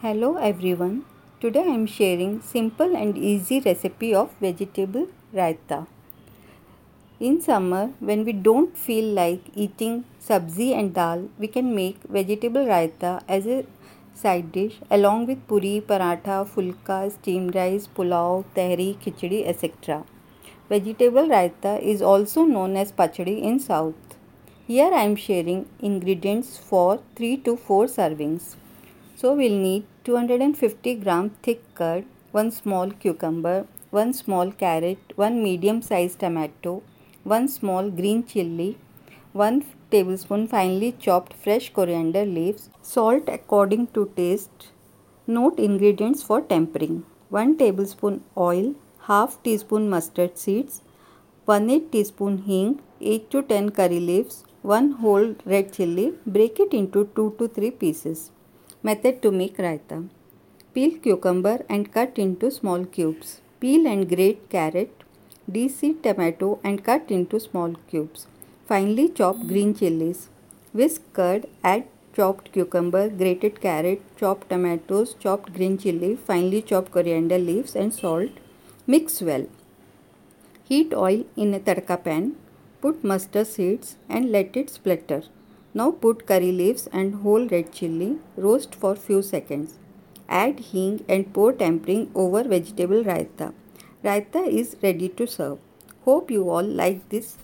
Hello everyone. Today I am sharing simple and easy recipe of vegetable raita. In summer when we don't feel like eating sabzi and dal, we can make vegetable raita as a side dish along with puri, paratha, fulka, steamed rice, pulao, tehri, khichdi, etc. Vegetable raita is also known as pachadi in south. Here I am sharing ingredients for 3 to 4 servings. So we'll need 250 gram thick curd, 1 small cucumber, 1 small carrot, 1 medium sized tomato, 1 small green chilli, 1 tablespoon finely chopped fresh coriander leaves, salt according to taste. Note ingredients for tempering. 1 tablespoon oil, half teaspoon mustard seeds, 1 8 teaspoon hing, 8 to 10 curry leaves, 1 whole red chilli, break it into 2 to 3 pieces. Method to make raita. Peel cucumber and cut into small cubes. Peel and grate carrot. Deseed tomato and cut into small cubes. Finely chop green chilies. Whisk curd, add chopped cucumber, grated carrot, chopped tomatoes, chopped green chili, finely chopped coriander leaves and salt. Mix well. Heat oil in a tadka pan. Put mustard seeds and let it splatter. Now put curry leaves and whole red chilli. Roast for few seconds. Add hing and pour tempering over vegetable raita. Raita is ready to serve. Hope you all like this